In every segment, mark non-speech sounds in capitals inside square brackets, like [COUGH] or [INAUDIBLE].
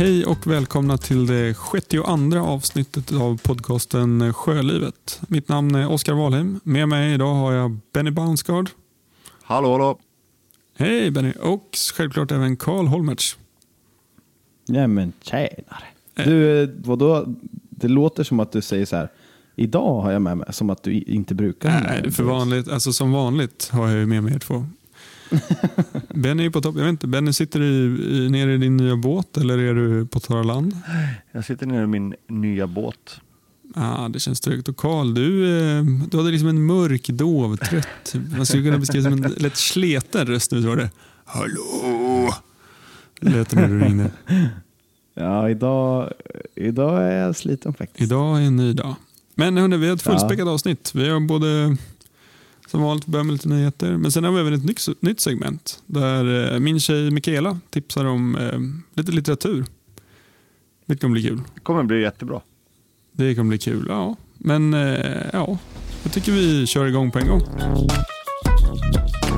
Hej och välkomna till det 62 avsnittet av podcasten Sjölivet. Mitt namn är Oskar Wahlheim. Med mig idag har jag Benny Bounsgaard. Hallå, hallå. Hej Benny och självklart även Karl Holmertz. Ja men tjänare. Du, vadå? Det låter som att du säger så här. Idag har jag med mig, som att du inte brukar. Nej, för vanligt, alltså som vanligt har jag ju med mig er två. [LAUGHS] Benny är på topp. Jag vet inte, Benny sitter i, i, nere i din nya båt eller är du på torra land? Jag sitter nere i min nya båt. Ah, det känns tryggt. Och Karl, du, eh, du hade liksom en mörk, dov, trött, man skulle kunna beskriva som en [LAUGHS] lätt sleten röst nu. Var det. Hallå! Lät det när du ringde. Ja, idag, idag är jag sliten faktiskt. Idag är en ny dag. Men hörni, vi har ett fullspäckat avsnitt. Vi har både som vanligt börjar med lite nyheter. Men sen har vi även ett nytt, nytt segment där eh, min tjej Mikaela tipsar om eh, lite litteratur. Det kommer bli kul. Det kommer bli jättebra. Det kommer bli kul, ja. Men eh, ja, jag tycker vi kör igång på en gång.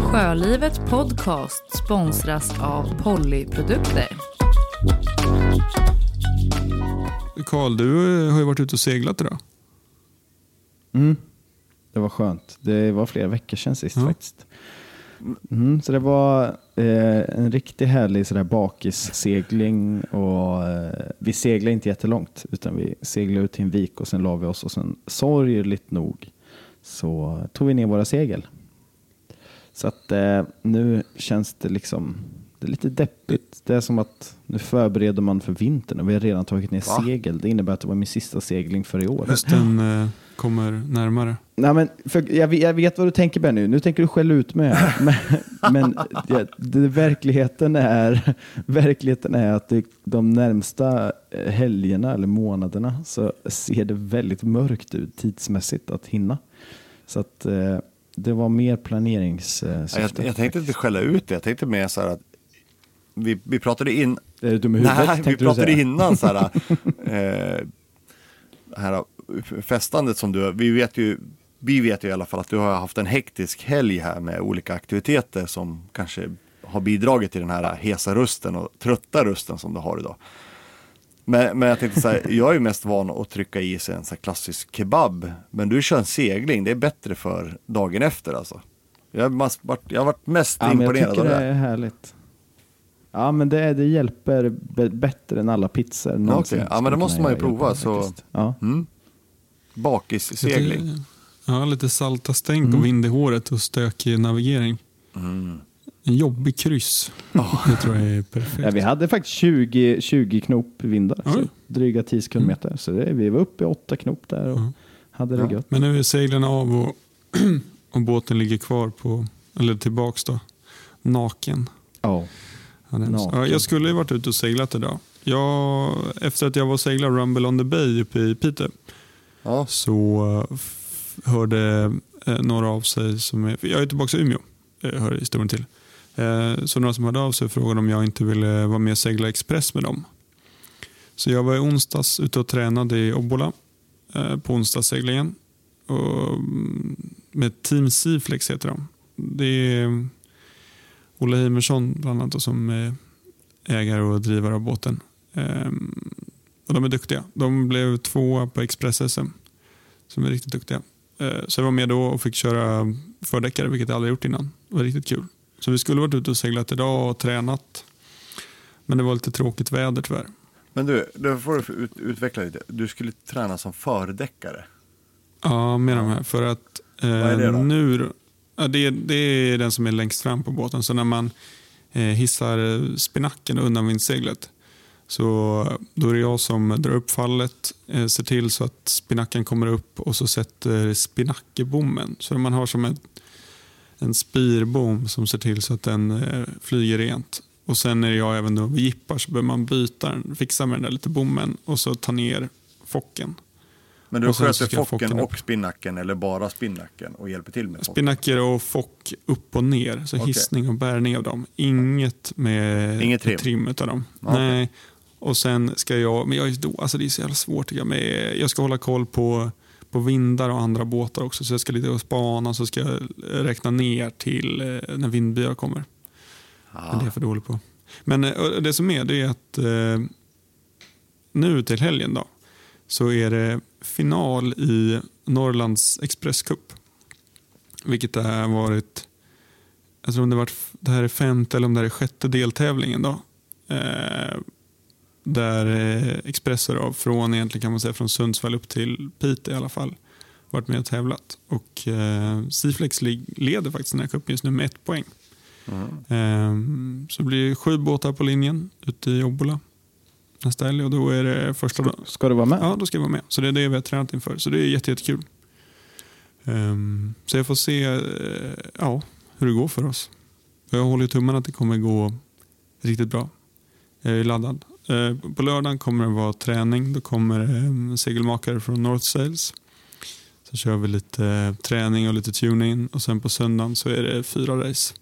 Sjölivet Podcast sponsras av Pollyprodukter. Karl, du har ju varit ute och seglat idag. Mm. Det var skönt. Det var flera veckor sedan sist Ja. faktiskt. Mm, så det var eh, en riktigt härlig sådär bakissegling och eh, vi seglade inte jättelångt utan vi seglade ut till en vik och sen la vi oss och sen sorgligt nog så tog vi ner våra segel. Så att eh, nu känns det liksom det är lite deppigt. Det är som att nu förbereder man för vintern och vi har redan tagit ner Va? segel. Det innebär att det var min sista segling för i år. Hösten kommer närmare. Nej, men för jag, vet- jag vet vad du tänker Benny. Nu tänker du skälla ut mig. [LAUGHS] Men, men det, det, verkligheten, är, verkligheten är att det, de närmsta eh, helgerna eller månaderna så ser det väldigt mörkt ut tidsmässigt att hinna. Så att eh, det var mer planeringssyfte. Jag, jag tänkte inte skälla ut det. Jag tänkte mer så här att vi, vi pratade in... Är du dum i huvudet? Nej, vi pratade innan så här, [LAUGHS] eh, här festandet som du, vi vet ju, vi vet ju i alla fall att du har haft en hektisk helg här med olika aktiviteter som kanske har bidragit till den här hesa rösten och trötta rösten som du har idag. Men, men jag tänkte så här, jag är ju mest van att trycka i sig en så klassisk kebab. Men du kör en segling, det är bättre för dagen efter alltså. Jag har, varit, jag har varit mest Ja, jag imponerad tycker av det det. är härligt. Ja, men det, det hjälper bättre än alla pizzor. någonsin okej. Ja, men det måste man ju prova, så-. Ja. Mm. Bakissegling. Lite, ja, lite salta stänk Mm. och vind i håret och stökig navigering. Mm. En jobbig kryss. Det tror jag är perfekt. Ja, vi hade faktiskt 20, 20 knop vindar, så Oj. dryga 10 sekundmeter. Så det, vi var uppe i 8 knop där och Ja. hade det Ja. gött. Men nu är seglen av och, [CLEARS THROAT] och båten ligger kvar på, eller tillbaks då, naken. Ja. Ja. Ja, jag skulle ju varit ute och seglat idag. Jag, efter att jag var och seglade Rumble on the Bay uppe i Piteå Ja. så eh, hörde eh, några av sig, som är, jag är tillbaka i Umeå, eh, hör historien till. Så några som hörde av sig frågade om jag inte ville vara med och segla Express med dem. Så jag var i onsdags ute och tränade i Obbola på onsdagsseglingen. Mm, med Team Seaflex heter de. Det är Olle Heimersson bland annat som är ägare och drivare av båten. Ehm, och de är duktiga. De blev tvåa på Express-SM. Som är riktigt duktiga. Eh, så jag var med då och fick köra fördäckare, vilket jag aldrig gjort innan. Det var riktigt kul. Så vi skulle varit ute och seglat idag och tränat. Men det var lite tråkigt väder tyvärr. Men du, då får du ut, utveckla lite. Du skulle träna som fördäckare. Ja, med de här. För att eh, är det då? nu... Ja, det, det är den som är längst fram på båten. Så när man eh, hissar eh, spinacken och undanvindsseglet så då är det jag som drar upp fallet, eh, ser till så att spinacken kommer upp och så sätter spinackebommen. Så man har som en, en spirbom som ser till så att den eh, flyger rent. Och Sen är jag även då vid jippar så behöver man byta den, fixa med den där lite bommen och så ta ner focken. Men du sköter focken focken och spinnacken eller bara spinnacken och hjälper till med focken? Spinnaker och fock upp och ner. Så Okej. hissning och bärning av dem. Inget med Inget trim? trim utav dem. Okej. Nej. Och sen ska jag, men jag är då, alltså det är så jävla svårt tycker jag. Men jag ska hålla koll på, på vindar och andra båtar också. Så jag ska lite och spana så ska jag räkna ner till eh, när vindbyar kommer. Men det är jag för dålig på. Men eh, det som är, det är att eh, nu till helgen då, så är det final i Norrlands Express Cup. Vilket det har varit, jag tror om det, varit, det här är femte eller om det här är sjätte deltävlingen. Då. Eh, där eh, Expresser från, egentligen kan man säga, från Sundsvall upp till Piteå i alla fall varit med och tävlat. Och eh, Siflex leder faktiskt den här cupen just nu med ett poäng. Mm. Eh, så det blir sju båtar på linjen ute i Obbola nästa helg och då är det första dagen. Ska du vara med? Ja, då ska jag vara med. Så det är det vi har tränat inför. Så det är jätte, jättekul. Um, så jag får se uh, ja, hur det går för oss. Jag håller tummarna att det kommer gå riktigt bra. Jag är laddad. Uh, på lördagen kommer det vara träning. Då kommer um, segelmakare från North Sails. Så kör vi lite uh, träning och lite tuning och sen på söndagen så är det fyra race.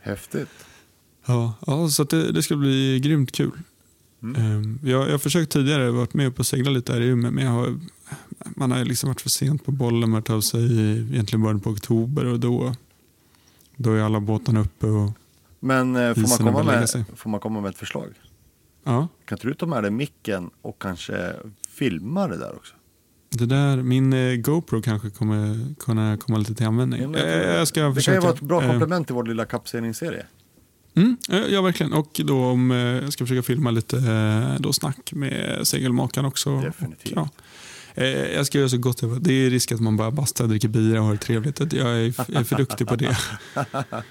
Häftigt. Ja, ja så det, det ska bli grymt kul. Mm. Um, jag, har försökt tidigare, varit med och segla lite här i Umeå, men har, man har liksom varit för sent på bollen med att ta sig i egentligen början på oktober och då, då är alla båtarna uppe. Och, Men eh, får, man komma med, sig. får man komma med ett förslag? Ja, Kan inte du ta med dig micken och kanske filma det där också? det där, min eh, GoPro kanske kommer kunna komma lite till användning. Ja, men Eh, jag jag ska det försöka. kan ju vara ett bra Eh, komplement till vår lilla kappseglingsserie. Mm, ja, verkligen. Och då om, jag ska försöka filma lite då snack med segelmakaren också. Definitivt. Ja. Eh, Jag ska göra så gott jag Det är risk att man bara bastar, dricker bira och har det trevligt. Jag är, jag är för duktig på det. [LAUGHS]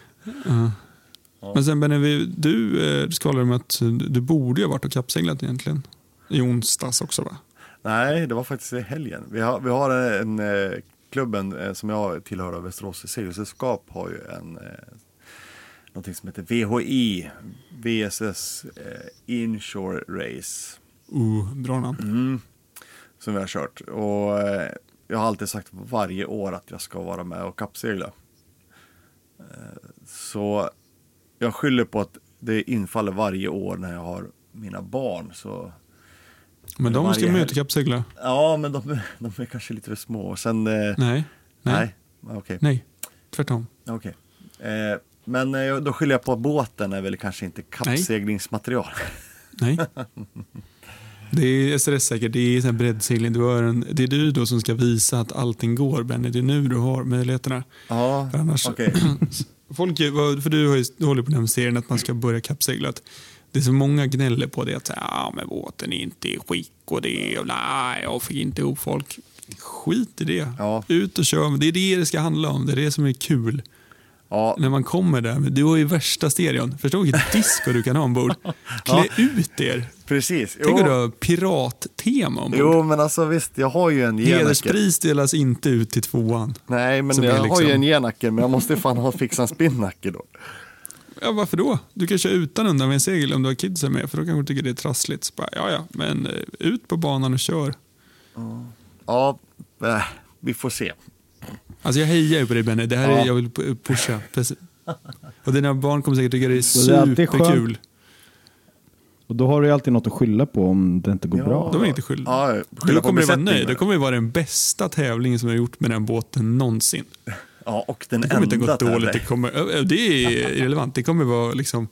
Ja. Men sen Benny, vi- du, eh, du skvallrade om att du borde ha varit och kappseglat egentligen. I onsdags också va? Nej, det var faktiskt i helgen. Vi har, vi har en, eh, klubben eh, som jag tillhör, av Västerås segelsällskap, har ju en någonting som heter VHI, VSS eh, Inshore Race. Uh, bra namn. Mm, som vi har kört. Och eh, jag har alltid sagt varje år att jag ska vara med och kappsegla. Eh, så jag skyller på att det infaller varje år när jag har mina barn. Så Men de varje ska med ut och kappsegla? ja, men de, de är kanske lite för små. Sen, eh, Nej. Nej. nej, okej. Nej. Tvärtom. okej. Eh, men eh, då skyller jag på att båten är väl kanske inte kappseglingsmaterial. Nej. [LAUGHS] Det är SRS-säkert, det är breddsegling. Du har en, det är du då som ska visa att allting går Benny. Det är nu du har möjligheterna. Ja, okej. [CLEARS THROAT] folk, för du, har ju, du håller på den här serien att man ska börja kappsegla. Att Det är så många gnäller på det. Att säga, ja, men båten är inte i skick och det och nej, jag fick inte ihop folk. Skit i det. Ja. Ut och kör. Det är det det ska handla om. Det är det som är kul. Ja, När man kommer där. Du har ju värsta stereon. Förstå vilket disco du kan ha ombord. [LAUGHS] Klä ut er. precis. Tänk om du har pirattema ombord. jo, men alltså visst, jag har ju en genacke. Hederspris delas inte ut till tvåan. Nej, men Som jag är har liksom- ju en genacke, men jag måste fan ha fixa en spinnacke då. Ja, varför då? Du kan köra utan undan med en segel om du har kidsen med, för då kanske du tycker det är trassligt. Så bara, ja, ja, men eh, ut på banan och kör. Ja, äh, vi får se. Alltså jag hejar ju på dig Benny, det här är, Ja. jag vill pu- pusha. Och dina barn kommer säkert tycka det är det superkul. Och då har du ju alltid något att skylla på om det inte går Ja. bra. De är inte skyldiga. Ja, skylla du på kommer du vara nöjd. Det kommer ju vara den bästa tävlingen som jag har gjort med den båten någonsin. Ja, och den Det kommer inte enda gå dåligt. Det, kommer, det är irrelevant. Det kommer vara liksom,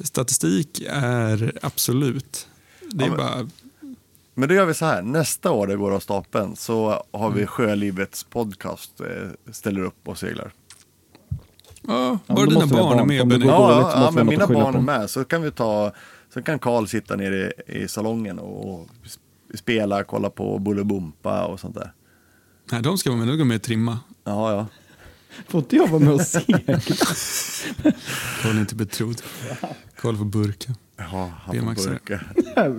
statistik är absolut. Det är Ja, men- bara, Men då gör vi så här, nästa år det går av stapeln så har Mm. vi Sjölivets podcast eh, ställer upp och seglar. ja, bara dina barn är med Benny. Ja, dåligt ja, men mina barn är med så kan vi ta, så kan Karl sitta nere i, i salongen och sp- spela, kolla på Bolibompa och sånt där. Nej, de ska vara med. De ska med och trimma. Ja, ja. Får inte jag vara med och segla? [LAUGHS] Karl är inte betrodd. Karl får burka. Ja, han är burka.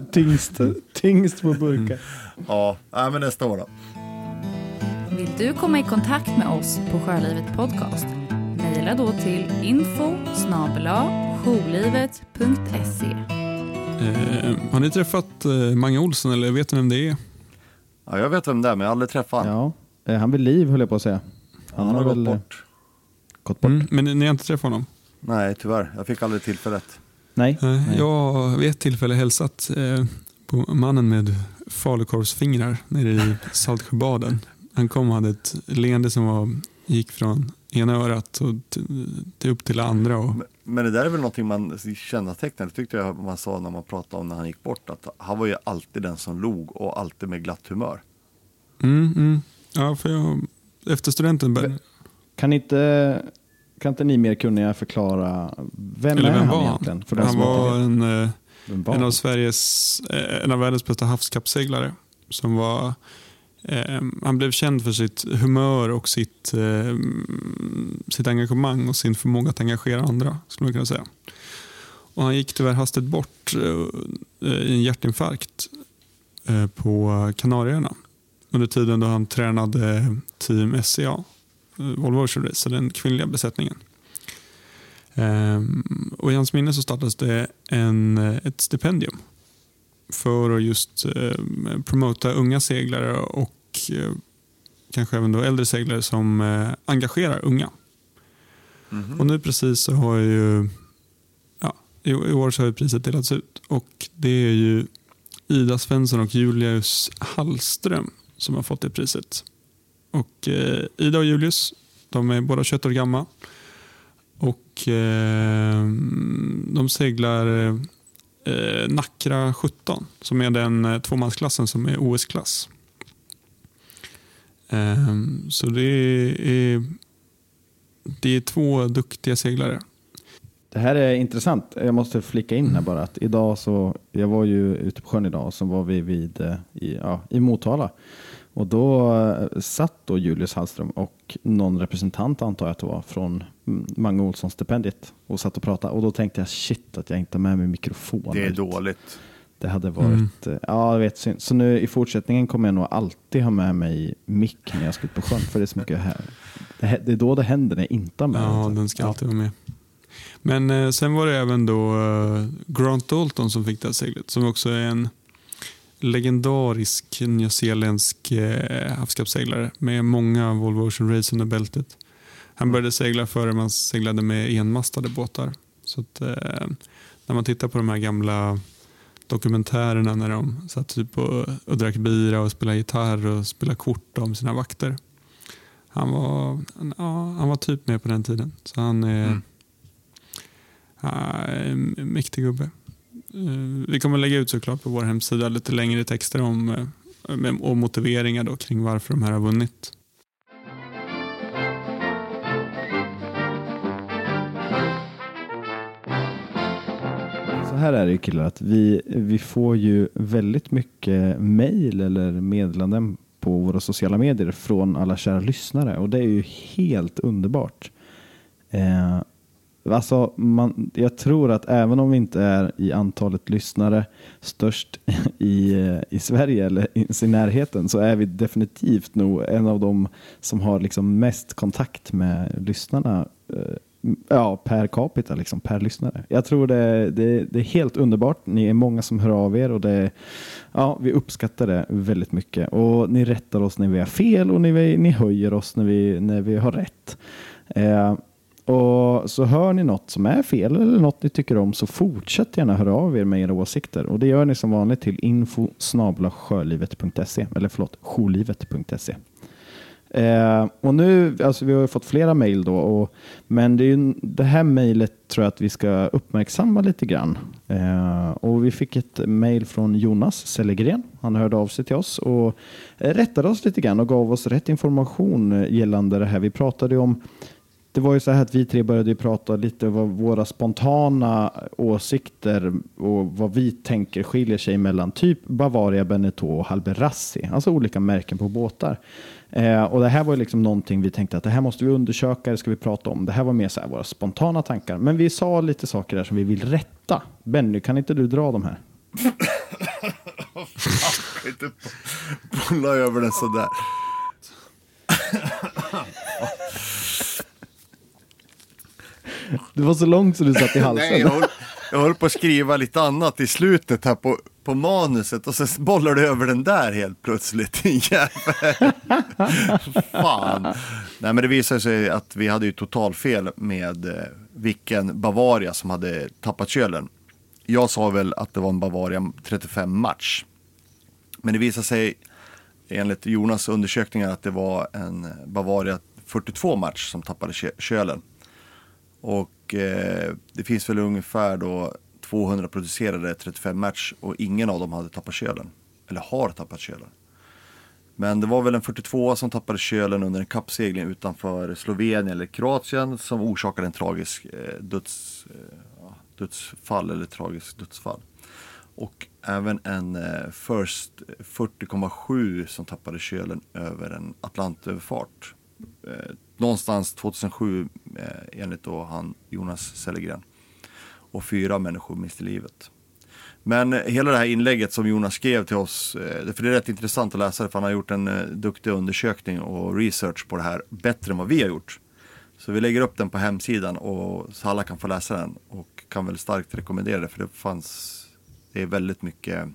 [LAUGHS] tyngst, tyngst på burkar. Ja, ja, men nästa år då. Vill du komma i kontakt med oss på Sjölivet Podcast? Mejla då till info jourlivet.se. Eh, har ni träffat eh, Mange Olsson eller vet ni vem det är? Ja, jag vet vem det är, men jag har aldrig träffat honom. Ja, eh, han vill liv höll jag på att säga. Han, har gått väl eh, bort. gått bort. Mm, men ni, ni har inte träffat honom? Nej, tyvärr. Jag fick aldrig tillfället. Nej. Eh, nej. jag har vid ett tillfälle hälsat eh, på mannen med falukorvsfingrar nere i Saltsjöbaden. Han kom och hade ett leende som var gick från ena örat och till, upp till andra. Och, Men, men det där är väl någonting man kännetecknar, det tyckte jag man sa när man pratade om när han gick bort, att han var ju alltid den som log och alltid med glatt humör. mm, mm. Ja, för jag, efter studenten Kan inte, kan inte ni mer kunniga förklara, vem Eller är vem han var egentligen? För han var en, eh, var en av? Sveriges, eh, en av världens bästa havskappseglare. Som var, eh, han blev känd för sitt humör och sitt, eh, sitt engagemang och sin förmåga att engagera andra. skulle man kunna säga. Och han gick tyvärr hastigt bort eh, i en hjärtinfarkt eh, på Kanarieöarna. Under tiden då han tränade Team SCA, eh, Volvo Ocean Race, den kvinnliga besättningen. Ehm, och I hans minne så startades det en, ett stipendium för att just eh, promota unga seglare och eh, kanske även då äldre seglare som eh, engagerar unga. Och nu precis så har ju, ja, i, i år så har priset delats ut och det är ju Ida Svensson och Julius Hallström som har fått det priset. Och eh, Ida och Julius, de är båda 21 år gamla och eh, de seglar eh, Nackra 17 som är den eh, tvåmansklassen som är OS-klass. Eh, så det är, det är två duktiga seglare. Det här är intressant. Jag måste flika in här bara att idag så, jag var ju ute på sjön idag och så var vi vid, eh, i, ja, i Motala. Och då eh, satt då Julius Hallström och någon representant antar jag att det var från mm, Mange Olsson-stipendiet och satt och pratade. Och då tänkte jag shit att jag inte har med mig mikrofon. Det är ut. dåligt. Det hade varit, eh, ja jag vet synd. Så nu i fortsättningen kommer jag nog alltid ha med mig mick när jag ska ut på sjön. För det är så mycket här. Det, är då det händer när jag inte har med Ja, den. den ska alltid vara med. Men eh, sen var det även då eh, Grant Dalton som fick det här seglet som också är en legendarisk nyzeeländsk eh, havskappsseglare med många Volvo Ocean Race under bältet. Han började segla före man seglade med enmastade båtar. Så att, eh, när man tittar på de här gamla dokumentärerna när de satt typ och, och drack bira och spelade gitarr och spelade kort om sina vakter. Han var, ja, han var typ med på den tiden. Så han är Mm. ja, en mäktig gubbe. Eh, vi kommer lägga ut såklart på vår hemsida lite längre texter om eh, och motiveringar då kring varför de här har vunnit. Så här är det ju killar, att vi, vi får ju väldigt mycket mejl eller meddelanden på våra sociala medier från alla kära lyssnare och det är ju helt underbart. Eh, alltså man, jag tror att även om vi inte är i antalet lyssnare störst [LAUGHS] i, eh, i Sverige eller i, i närheten så är vi definitivt nog en av de som har liksom mest kontakt med lyssnarna eh, Ja, per capita, liksom, per lyssnare. Jag tror det, det, det är helt underbart. Ni är många som hör av er och det, ja, vi uppskattar det väldigt mycket. Och Ni rättar oss när vi har fel och ni, ni höjer oss när vi, när vi har rätt. Eh, och Så hör ni något som är fel eller något ni tycker om så fortsätt gärna höra av er med era åsikter. Och Det gör ni som vanligt till info sjölivet.se eller förlåt, jourlivet.se. Eh, och nu, alltså vi har ju fått flera mejl då, och, men det, är ju, det här mejlet tror jag att vi ska uppmärksamma lite grann. Eh, och vi fick ett mejl från Jonas Sellegren. Han hörde av sig till oss och rättade oss lite grann och gav oss rätt information eh, gällande det här. Vi pratade ju om det var ju så här att vi tre började ju prata lite om våra spontana åsikter och vad vi tänker skiljer sig mellan typ Bavaria, Beneteau och Halberassi. Alltså olika märken på båtar. Eh, och det här var ju liksom någonting vi tänkte att det här måste vi undersöka, det ska vi prata om. Det här var mer så här våra spontana tankar. Men vi sa lite saker där som vi vill rätta. Benny, kan inte du dra de här? [LAUGHS] Inte bolla över den sådär. Det var så långt så du satt i halsen. Nej, jag höll, jag höll på att skriva lite annat i slutet här på, på manuset och sen bollar du över den där helt plötsligt. Fan. Nej, men det visade sig att vi hade ju totalfel med eh, vilken Bavaria som hade tappat kölen. Jag sa väl att det var en Bavaria 35 match. Men det visade sig enligt Jonas undersökningar att det var en Bavaria 42 match som tappade kö- kölen. Och eh, det finns väl ungefär då 200 producerade 35 match och ingen av dem hade tappat kölen. Eller har tappat kölen. Men det var väl en 42 som tappade kölen under en kappsegling utanför Slovenien eller Kroatien som orsakade en tragisk eh, döds, eh, dödsfall eller tragisk dödsfall. Och även en eh, First 40,7 som tappade kölen över en Atlantöverfart. Eh, någonstans 2007 eh, enligt då han Jonas Sellegren. Och fyra människor miste livet. Men eh, hela det här inlägget som Jonas skrev till oss, eh, för det är rätt intressant att läsa det för han har gjort en eh, duktig undersökning och research på det här bättre än vad vi har gjort. Så vi lägger upp den på hemsidan och så alla kan få läsa den och kan väl starkt rekommendera det för det fanns, det är väldigt mycket,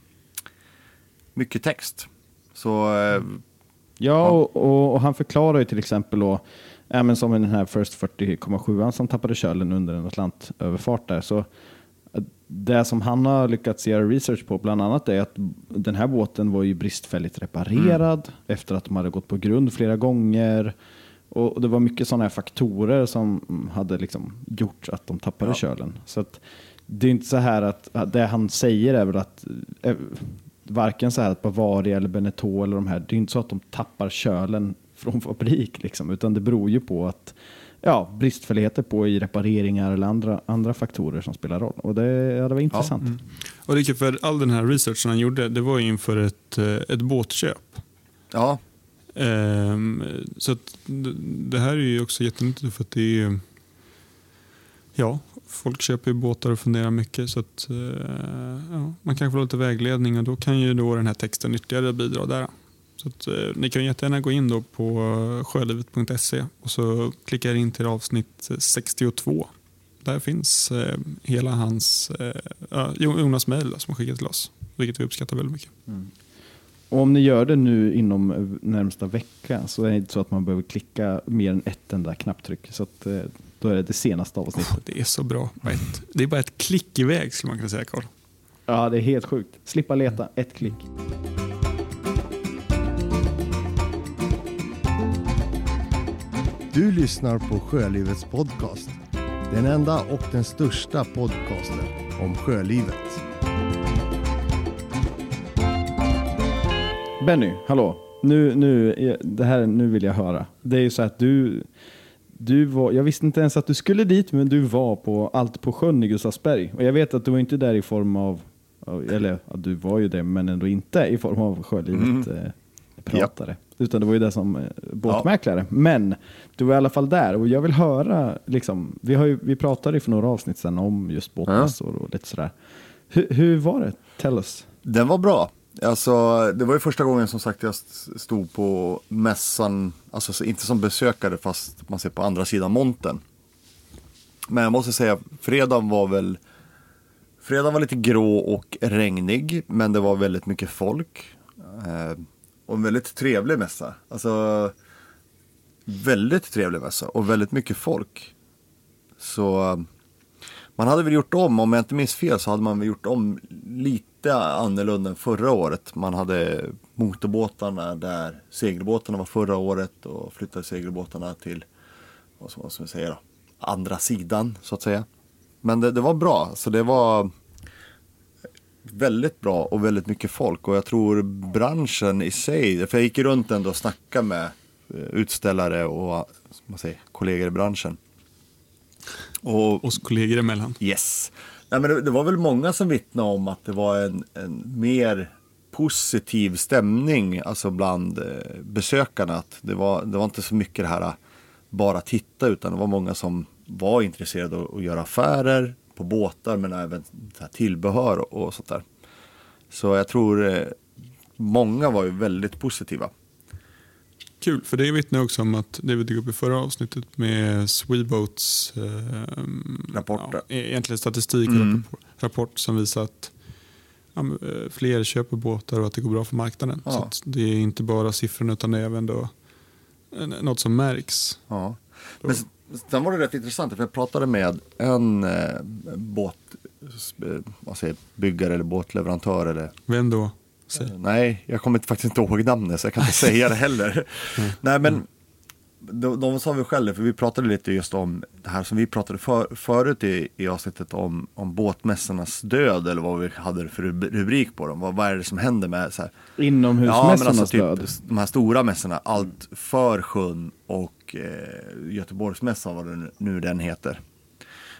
mycket text. Så Ja, och, och, och han förklarar ju till exempel då, ja, men som i den här First 40,7 som tappade kölen under en Atlantöverfart där. Så det som han har lyckats göra research på bland annat är att den här båten var ju bristfälligt reparerad efter att de hade gått på grund flera gånger. Och det var mycket sådana här faktorer som hade liksom gjort att de tappade Ja. kölen. Så att det är inte så här att att det han säger är väl att eh, varken så här att Bavaria eller Beneteau eller de här, det är inte så att de tappar kölen från fabrik liksom, utan det beror ju på att ja, bristfälligheter på i repareringar eller andra, andra faktorer som spelar roll. Och det, ja, det var intressant. Mm. Och det för all den här researchen han gjorde, det var ju inför ett, eh, ett båtköp. ja, Ehm, så att det här är ju också jättenyttigt för att det är ju, ja, folk köper ju båtar och funderar mycket så att eh, ja, man kanske får lite vägledning och då kan ju då den här texten ytterligare bidra där. Så att, eh, ni kan jättegärna gå in då på sjölivet.se och så klicka er in till avsnitt 62. Där finns eh, hela hans, eh, Jonas mejl som har skickat till oss, vilket vi uppskattar väldigt mycket. Mm. Och om ni gör det nu inom eh, närmsta vecka så är det inte så att man behöver klicka mer än ett enda knapptryck. Så att, eh, då är det det senaste avsnittet. Det är så bra. Det är bara ett klick iväg skulle man kunna säga Carl. Ja, det är helt sjukt. Slippa leta, ett klick. Du lyssnar på Sjölivets podcast. Den enda och den största podcasten om sjölivet. Benny, hallå. Nu, nu, det här, nu vill jag höra. Det är ju så att du, du var, jag visste inte ens att du skulle dit, men du var på Allt på sjön i Gustavsberg. Och jag vet att du var inte där i form av, eller ja, du var ju det, men ändå inte i form av sjölivet eh, pratare. Utan det var ju det som eh, båtmäklare. Men du var i alla fall där och jag vill höra, liksom, vi, har ju, vi pratade ju för några avsnitt sedan om just båtmässor och lite sådär. Hur, hur var det? Tell us. Den var bra. Alltså, det var ju första gången som sagt jag stod på mässan, alltså inte som besökare fast man ser på andra sidan montern. Men jag måste säga, fredagen var väl, fredagen var lite grå och regnig, men det var väldigt mycket folk. Eh, och en väldigt trevlig mässa. Alltså, väldigt trevlig mässa och väldigt mycket folk. Så eh, man hade väl gjort om, om jag inte minns fel så hade man väl gjort om lite annorlunda än förra året. Man hade motorbåtarna där segelbåtarna var förra året och flyttade segelbåtarna till, vad ska man säga då, andra sidan så att säga. Men det, det var bra, så det var väldigt bra och väldigt mycket folk och jag tror branschen i sig, för jag gick runt ändå och snackade med eh, utställare och man säger, kollegor i branschen. Och Oss kollegor emellan. Yes. Nej, men det, det var väl många som vittnade om att det var en, en mer positiv stämning alltså bland eh, besökarna. Att det, var, det var inte så mycket det här eh, bara titta utan det var många som var intresserade av att göra affärer på båtar men även tillbehör och, och sånt där. Så jag tror eh, många var ju väldigt positiva. Kul, för det vittnar också om att det vi tog upp i förra avsnittet med Sweboats eh, Rapporter. Ja, egentligen statistik och Mm. rapport, som visar att ja, eh, fler köper båtar och att det går bra för marknaden. Ja. Så det är inte bara siffrorna utan det är även då, eh, något som märks. Ja. Men sen var det rätt intressant för jag pratade med en eh, båt, eh, vad säger, byggare eller båtleverantör eller Vem då? Säg. Nej, jag kommer faktiskt inte ihåg namnet så jag kan inte säga det heller. [LAUGHS] Nej, men de, de sa vi själva, för vi pratade lite just om det här som vi pratade för, förut i, i avsnittet om, om båtmästarnas död eller vad vi hade för rub- rubrik på dem. Vad, vad är det som händer med så här, Inomhusmässornas alltså död. typ de här stora mässorna, allt för sjön och eh, Göteborgsmässan vad det nu den heter.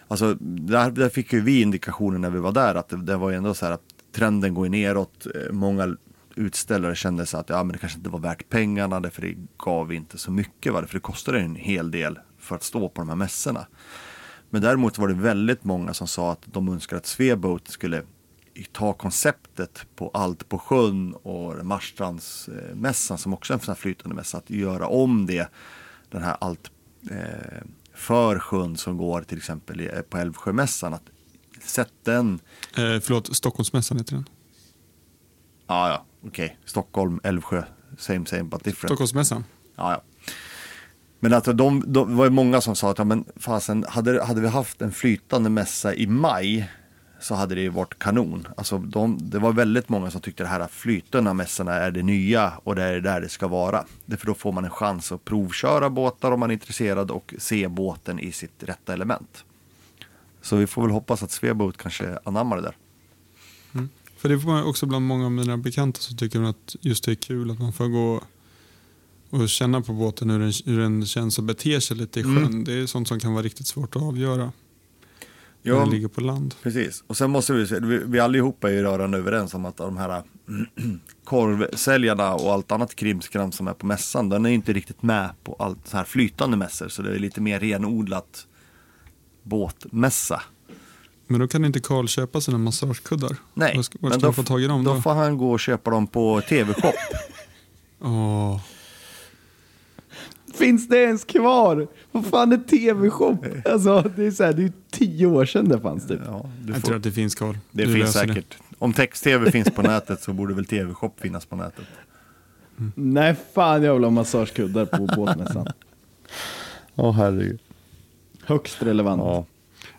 Alltså där, där fick ju vi indikationer när vi var där att det, det var ju ändå så här att trenden går ju neråt. Eh, många utställare kände sig att ja, men det kanske inte var värt pengarna därför det gav inte så mycket. Va? För det kostade en hel del för att stå på de här mässorna. Men däremot var det väldigt många som sa att de önskade att Sveboat skulle ta konceptet på allt på sjön och Marstrandsmässan som också är en sån här flytande mässa, att göra om det, den här allt eh, för sjön som går till exempel eh, på Älvsjömässan, att sätta den, Eh, förlåt, Stockholmsmässan heter den. ja ja, okej, Stockholm, Älvsjö, same same but different. Stockholmsmässan. Ja, ja. Men alltså de, de det var ju många som sa att ja, men fasen, hade, hade vi haft en flytande mässa i maj så hade det ju varit kanon. Alltså de, det var väldigt många som tyckte det här flytande mässorna är det nya och det är där det ska vara. Därför då får man en chans att provköra båtar om man är intresserad och se båten i sitt rätta element. Så vi får väl hoppas att Sveboat kanske anammar det där. För det får man också bland många av mina bekanta så tycker man att just det är kul att man får gå och känna på båten hur den, hur den känns och beter sig lite i sjön. Mm. Det är sånt som kan vara riktigt svårt att avgöra när Ja, den ligger på land. Precis, och sen måste vi vi, vi allihopa är ju rörande överens om att de här [CLEARS THROAT] korvsäljarna och allt annat krimskram som är på mässan, den är inte riktigt med på allt så här flytande mässor, så det är lite mer renodlat båtmässa. Men då kan inte Karl köpa sina massagekuddar. Nej, Var ska, var men då, få tag i dem då då? får han gå och köpa dem på TV-shop. [LAUGHS] Åh, Finns det ens kvar? Vad fan är tv-shop? [LAUGHS] Alltså, det är så här, det är tio år sedan det fanns typ. ja, du jag får, tror att det finns Karl. det Du finns säkert. Om text-tv finns på nätet så borde väl TV-shop finnas på nätet. Nej, fan jag vill ha massagekuddar på båtmässan. Åh herregud. Högst relevant. Ja.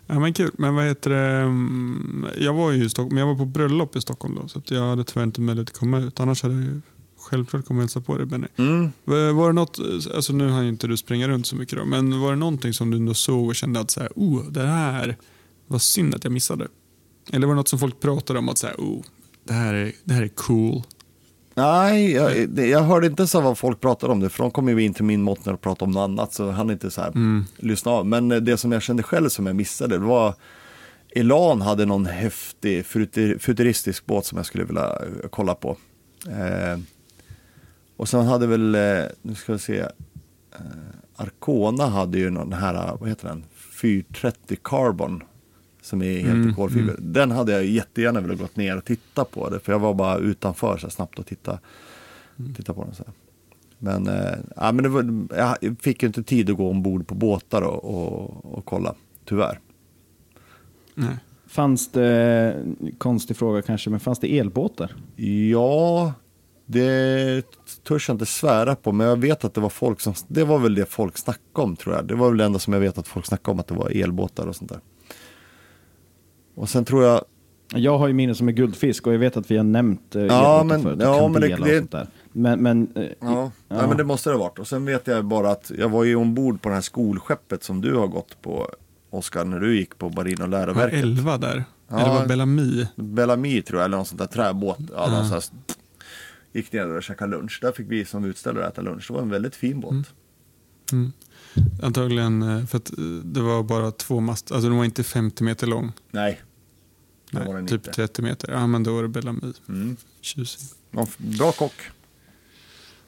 Ja, men kul. Men vad heter det? Mm, Jag var ju i Stockholm, men jag var på bröllop i Stockholm då. Så att jag hade tyvärr inte möjlighet att komma ut. Annars hade jag ju självklart kommit och hälsa på dig Benny. Mm. Var var det något, alltså nu har ju inte du springa runt så mycket då, men var det någonting som du ändå såg och kände att så här, oh, det här var synd att jag missade? Eller var det något som folk pratade om att så här, oh, det här är, det här är cool? Nej, jag, det- jag hörde inte så vad folk pratade om det, för de kom ju in till min mått när de pratade om något annat, så han inte så här Mm. lyssna av. Men eh, det som jag kände själv som jag missade, det var Elan hade någon häftig futur- futuristisk båt som jag skulle vilja eh, kolla på. Eh, och sen hade väl, eh, nu ska vi se, eh, Arcona hade ju någon här, vad heter den, 430 Carbon. Som är helt Mm, i kolfiber. Den hade jag jättegärna velat gått ner och titta på det. För jag var bara utanför så här, snabbt och titta, titta på den. Så här. Men, eh, ja, men det var, jag fick ju inte tid att gå ombord på båtar och, och, och kolla, tyvärr. Nej. Fanns det, konstig fråga kanske, men fanns det elbåtar? Ja, det törs jag inte svära på, men jag vet att det var folk som, det var väl det folk snackade om tror jag. Det var väl det enda som jag vet att folk snackade om, att det var elbåtar och sånt där. Och sen tror jag, Jag har ju minne som är guldfisk och jag vet att vi har nämnt eh, Ja, men- förut, ja, men det- och sånt där. Men, men eh, ja, Ja. Nej, men det måste det ha varit. Och sen vet jag bara att jag var ju ombord på det här skolskeppet som du har gått på, Oskar, när du gick på Marin och Det var läroverket. elva där. Ja. Eller var Bellamy? Bellamy tror jag, eller någon sån där träbåt. Ja, Ja. någon sån här, gick ner och käkade lunch. Där fick vi som utställare äta lunch. Det var en väldigt fin båt. Mm. Antagligen eh, för att eh, det var bara två master. Alltså den var inte 50 meter lång. Nej, Nej, typ inte. 30 meter. Ja, men då var det Bellamy. Mm. Tjusig. Bra kock.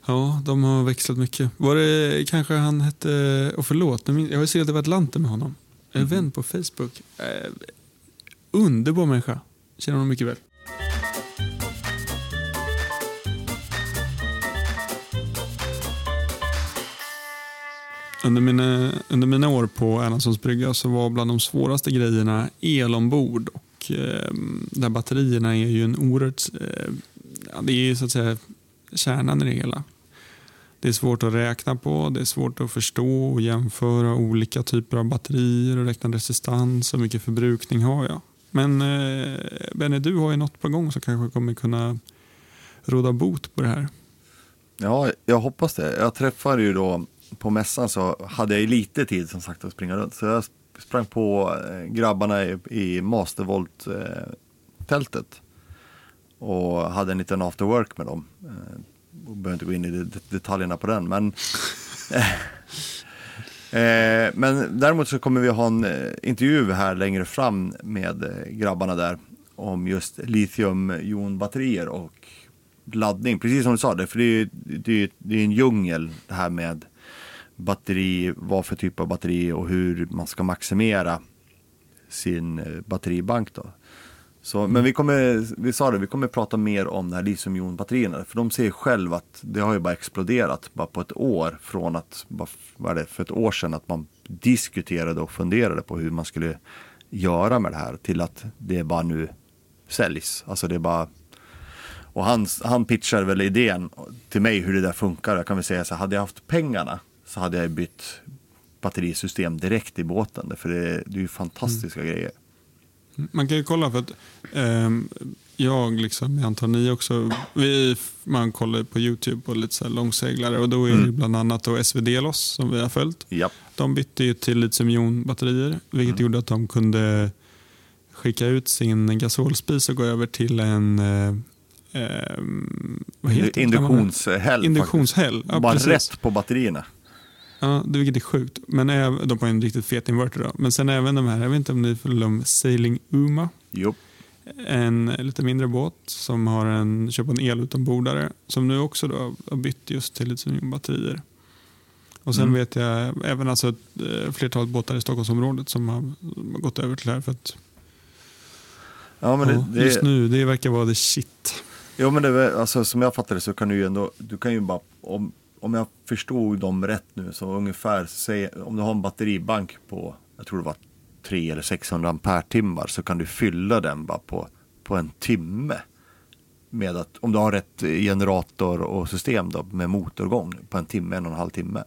Ja, de har växlat mycket. Var det kanske han hette, och förlåt, jag har ju seglat över Atlanten med honom. En Mhm. vän på Facebook. Eh, underbar människa. Känner honom mycket väl. Under mina, under mina år på Erlandssons brygga så var bland de svåraste grejerna el ombord. Och, Eh, där batterierna är ju en oerhört... Eh, det är ju så att säga kärnan i det hela. Det är svårt att räkna på, det är svårt att förstå och jämföra olika typer av batterier och räkna resistans och mycket förbrukning har jag. Men eh, Benny, du har ju något på gång som kanske kommer kunna råda bot på det här. Ja, jag hoppas det. Jag träffade ju då på mässan så hade jag ju lite tid som sagt att springa runt. Så jag sprang på eh, grabbarna i, i Mastervolt-tältet. och hade en liten after work med dem. Eh, jag behöver inte gå in i det- detaljerna på den. Men, [LAUGHS] eh, men däremot så kommer vi ha en eh, intervju här längre fram med eh, grabbarna där om just litiumjonbatterier och laddning. Precis som du sa, det, för det är, det, är, det är en djungel det här med batteri, vad för typ av batteri och hur man ska maximera sin eh, batteribank. Då. Så, Men vi kommer, vi sa det, vi kommer prata mer om de här litiumjonbatterierna. För de ser själv att det har ju bara exploderat bara på ett år från att, vad är det, för ett år sedan att man diskuterade och funderade på hur man skulle göra med det här till att det bara nu säljs. Alltså det är bara och han, han pitchade väl idén till mig hur det där funkar. Jag kan väl säga så hade jag haft pengarna så hade jag bytt batterisystem direkt i båten. För det, det är ju fantastiska grejer. Man kan ju kolla för att ehm, jag, liksom, jag antar ni också, vi, man kollar på YouTube på lite så långseglare och då är det bland annat då SVD-loss som vi har följt. Ja. De bytte ju till litiumjonbatterier vilket gjorde att de kunde skicka ut sin gasolspis och gå över till en eh, ehm, vad heter? Induktionshäll. Induktionshäll. Ja, Bara precis. rätt på batterierna. Ja, det vilket är sjukt. Men även, de har en riktigt fet inverter. Då. Men sen även de här, jag vet inte om ni följer om Sailing Uma. Jo. En lite mindre båt som har en, köpt en elutombordare som nu också då har bytt just till litiumbatterier. Och sen Mm. vet jag även alltså ett eh, flertal båtar i Stockholmsområdet som har har gått över till det här. För att, Ja, men ja, det, just det, nu, det verkar vara the shit. jo, men det, alltså, som jag fattar det så kan du ju ändå, du kan ju bara, om, om jag förstod dem rätt nu, så ungefär, säg, om du har en batteribank på, jag tror det var 300 eller 600 ampere-timmar, så kan du fylla den bara på, på en timme. Med att, om du har rätt generator och system då, med motorgång på en timme, en och en halv timme.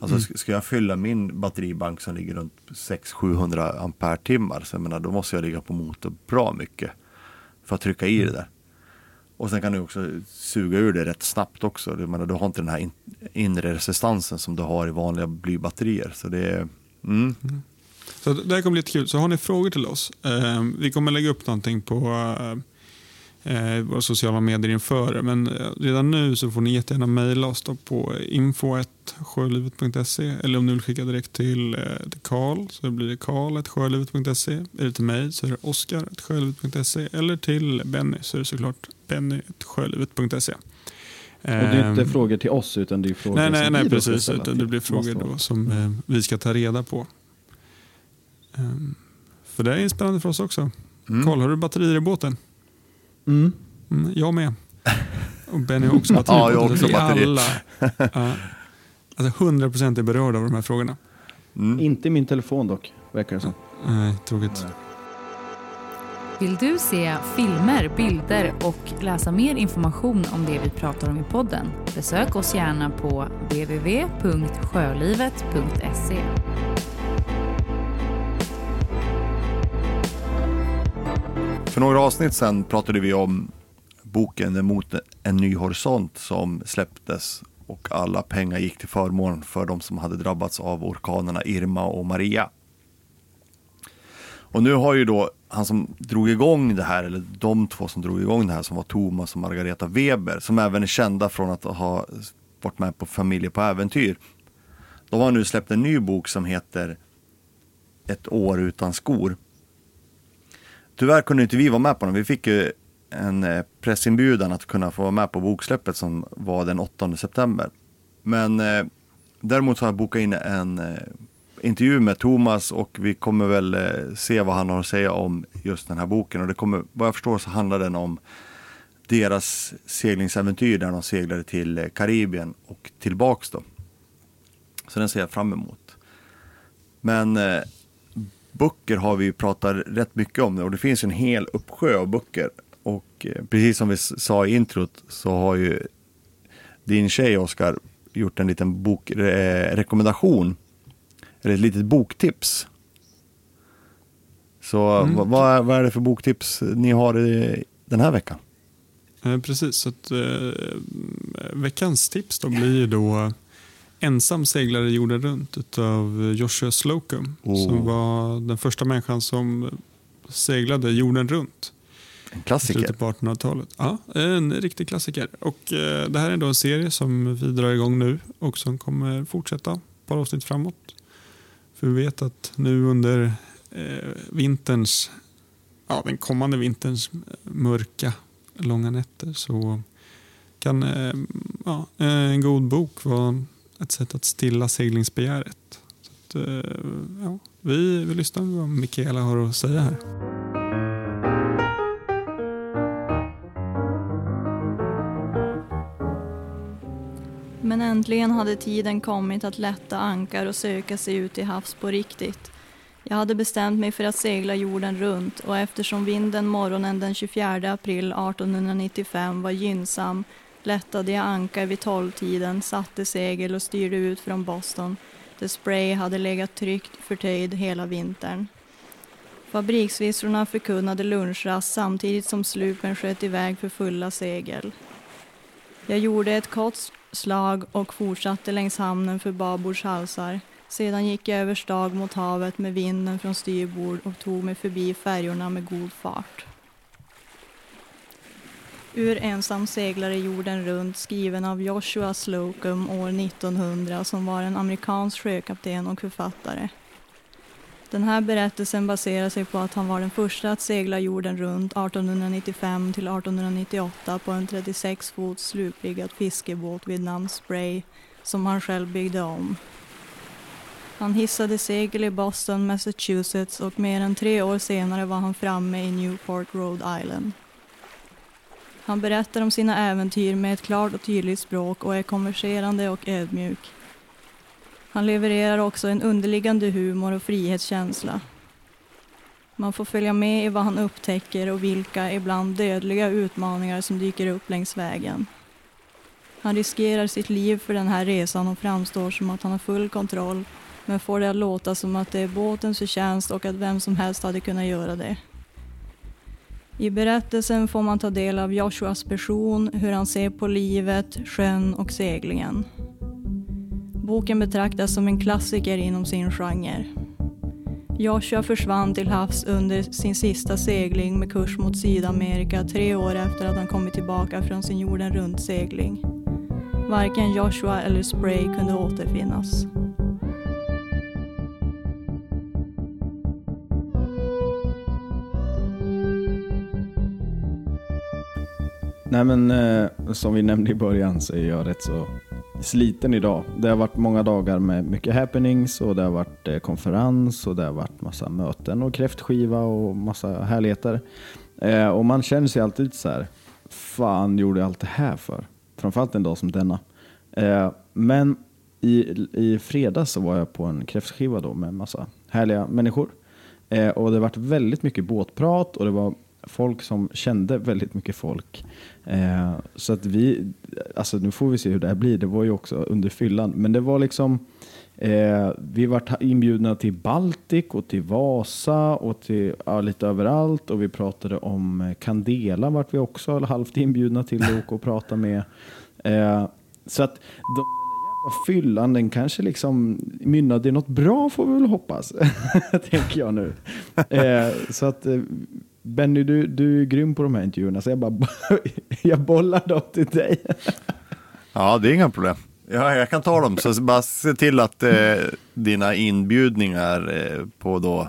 Alltså sk- ska jag fylla min batteribank som ligger runt 600-700 ampere-timmar, så jag menar, då måste jag ligga på motor bra mycket för att trycka i det där. Och sen kan du också suga ur det rätt snabbt också. Du, menar, du har inte den här in, inre resistansen som du har i vanliga blybatterier. Så det är, mm, Så det här kommer bli lite kul. Så har ni frågor till oss, eh, vi kommer lägga upp någonting på eh, eh våra sociala medier inför. Men eh, redan nu så får ni jättegärna mejla oss då på info.sjölivet.se eller om ni vill skicka direkt till, eh, Karl så blir det karl.sjölivet.se. Är det till mig så är det oskar.sjölivet.se eller till Benny så är det såklart benny.sjölivet.se. Och det är inte Ehm, frågor till oss utan det är frågor Nej, nej, som nej vi ska precis. ställa Utan det blir frågor då som eh, vi ska ta reda på. Ehm, för det är spännande för oss också. Mm. Karl, har du batterier i båten? Mm. Mm, jag med. Och Benny har också [LAUGHS] batterier Ja, jag har också vi batteri. Alla, ja, alltså 100% är berörda av de här frågorna. mm. Inte min telefon dock, verkar det som. Nej, tråkigt. Vill du se filmer, bilder och läsa mer information om det vi pratar om i podden? Besök oss gärna på www.sjölivet.se. För några avsnitt sedan pratade vi om boken Mot en ny horisont som släpptes och alla pengar gick till förmån för de som hade drabbats av orkanerna Irma och Maria. Och nu har ju då han som drog igång det här, eller de två som drog igång det här som var Thomas och Margareta Weber, som även är kända från att ha varit med på Familjer på äventyr. De har nu släppt en ny bok som heter Ett år utan skor. Tyvärr kunde inte vi vara med på den. Vi fick ju en eh, pressinbjudan att kunna få vara med på boksläppet som var den 8 september. Men eh, däremot så har jag bokat in en eh, intervju med Thomas och vi kommer väl eh, se vad han har att säga om just den här boken. Och det kommer, vad jag förstår så handlar den om deras seglingsäventyr där de seglade till eh, Karibien och tillbaks då. Så den ser jag fram emot. Men eh, böcker har vi ju pratat rätt mycket om nu och det finns en hel uppsjö av böcker. Och eh, precis som vi sa i introt så har ju din tjej Oskar gjort en liten bokrekommendation. Eller ett litet boktips. Så Mm. vad, vad, är, vad är det för boktips ni har i, den här veckan? Eh, precis, så att, eh, veckans tips då blir då ensam seglare jorden runt utav Joshua Slocum. Oh. Som var den första människan som seglade jorden runt. En i klassiker. slutet på 1800-talet. Ja, en riktig klassiker. Och eh, Det här är då en serie som vi drar igång nu och som kommer fortsätta ett par avsnitt framåt. För vi vet att nu under eh, vinterns, ja, den kommande vinterns mörka långa nätter så kan eh, ja, en god bok vara ett sätt att stilla seglingsbegäret. Så att, eh, ja, vi, vi lyssnar på vad Mikaela har att säga här. Men äntligen hade tiden kommit att lätta ankar och söka sig ut i havs på riktigt. Jag hade bestämt mig för att segla jorden runt och eftersom vinden morgonen den 24 april 1895 var gynnsam lättade jag ankar vid tolvtiden, satte segel och styrde ut från Boston där Spray hade legat tryggt förtöjd hela vintern. Fabriksvisslorna förkunnade lunchrast samtidigt som slupen sköt iväg för fulla segel. Jag gjorde ett kort slag och fortsatte längs hamnen för babords halsar. Sedan gick jag över stag mot havet med vinden från styrbord och tog mig förbi färjorna med god fart. Ur Ensam seglare jorden runt skriven av Joshua Slocum år 1900 som var en amerikansk sjökapten och författare. Den här berättelsen baserar sig på att han var den första att segla jorden runt 1895 till 1898 på en 36 fot slupriggad fiskebåt vid namn Spray som han själv byggde om. Han hissade segel i Boston, Massachusetts och mer än tre år senare var han framme i Newport, Rhode Island. Han berättar om sina äventyr med ett klart och tydligt språk och är konverserande och ödmjuk. Han levererar också en underliggande humor och frihetskänsla. Man får följa med i vad han upptäcker och vilka ibland dödliga utmaningar som dyker upp längs vägen. Han riskerar sitt liv för den här resan och framstår som att han har full kontroll men får det att låta som att det är båtens förtjänst och att vem som helst hade kunnat göra det. I berättelsen får man ta del av Joshuas person, hur han ser på livet, sjön och seglingen. Boken betraktas som en klassiker inom sin genre. Joshua försvann till havs under sin sista segling med kurs mot Sydamerika tre år efter att han kommit tillbaka från sin jorden runt-segling. Varken Joshua eller Spray kunde återfinnas. Nej men eh, som vi nämnde i början så är jag rätt så sliten idag. Det har varit många dagar med mycket happenings och det har varit eh, konferens och det har varit massa möten och kräftskiva och massa härligheter. Eh, och man känner sig alltid så här, fan gjorde jag allt det här för? Framförallt en dag som denna. Eh, men i, i fredags så var jag på en kräftskiva då med massa härliga människor. Och det har varit väldigt mycket båtprat och det var folk som kände väldigt mycket folk. Eh, så att vi, alltså nu får vi se hur det här blir. Det var ju också under fyllan, men det var liksom eh, vi var inbjudna till Baltic och till Vasa och till ja, lite överallt och vi pratade om Candela vart vi också halvt inbjudna till att åka och prata med. Eh, så att de fyllan, den kanske liksom mynnade i något bra får vi väl hoppas, [LAUGHS] tänker jag nu. Eh, så att eh, Benny, du, du är grym på de här intervjuerna, så jag bara [LAUGHS] jag bollar dem till dig. Ja, det är inga problem. Ja, jag kan ta dem, så bara se till att eh, dina inbjudningar eh, på, då,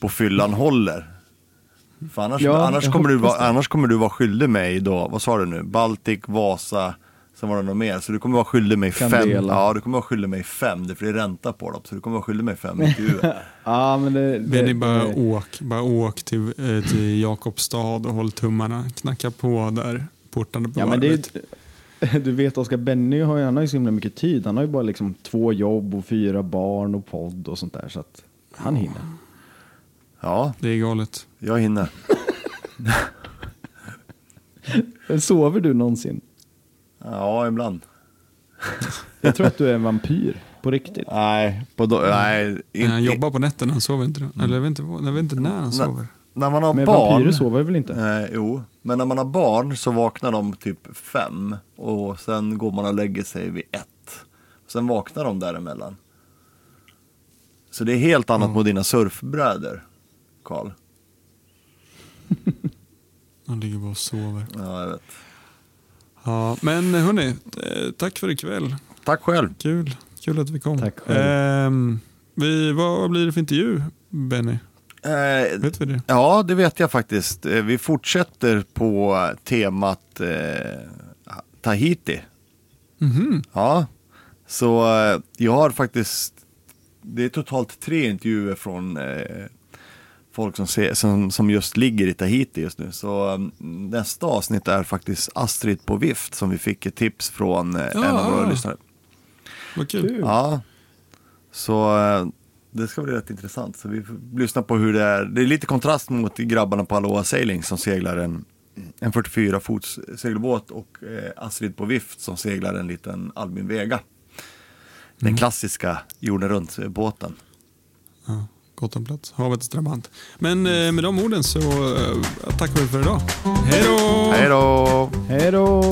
på fyllan håller. För annars, Ja, annars, kommer du annars kommer du vara skyldig mig då, vad sa du nu, Baltic, Vasa, sen var det något mer. Så du kommer vara skyldig mig fem. Candela. Ja, du kommer vara skyldig mig fem, det är för det är ränta på dem. Så du kommer vara skyldig mig fem intervjuer. [LAUGHS] Ja, men det, Benny, det, bara det, åk. Bara åk till, eh, till Jakobstad och håll tummarna. Knacka på där, portarna på ja, men varvet. det, [LAUGHS] Du vet Oskar, Benny har ju, han har ju så himla mycket tid. Han har ju bara liksom två jobb och fyra barn och podd och sånt där. Så att han hinner. Ja, Det är galet. jag hinner. [LAUGHS] Sover du någonsin? Ja, ibland. Jag tror att du är en vampyr. På riktigt. Nej, på då, nej Men han inte, jobbar på nätterna, han sover inte då. Eller jag vet inte, jag vet inte när han sover. när man har Men barn. vampyrer sover väl inte? Eh, jo, men när man har barn så vaknar de typ fem och sen går man och lägger sig vid ett. Sen vaknar de däremellan. Så det är helt annat Ja. mot dina surfbrädor, Karl. Han ligger bara och sover. Ja, jag vet. Ja, men hörni, eh, tack för ikväll. Tack själv. Kul, kul att vi kom. Tack själv. Ehm, vi, vad blir det för intervju, Benny? Eh, Vet vi det? Ja, det vet jag faktiskt. Eh, Vi fortsätter på temat eh, Tahiti. Mhm. Ja, så eh, jag har faktiskt, det är totalt tre intervjuer från eh, folk som, ser, som, som just ligger i Tahiti just nu. Så eh, nästa avsnitt är faktiskt Astrid på vift som vi fick ett tips från eh, en av våra Ja. lyssnare. Vad kul. Ja, så eh, det ska bli rätt intressant. Så vi får lyssna på hur det är. Det är lite kontrast mot grabbarna på Aloha Sailing som seglar en, en 44 fots segelbåt och eh, Astrid på vift som seglar en liten Albin Vega. Den klassiska jorden runt-båten. Ja, Gotlandplats, havets drabant. Men eh, med de orden så eh, tackar vi för idag. Hej då! Hej då! Hej då!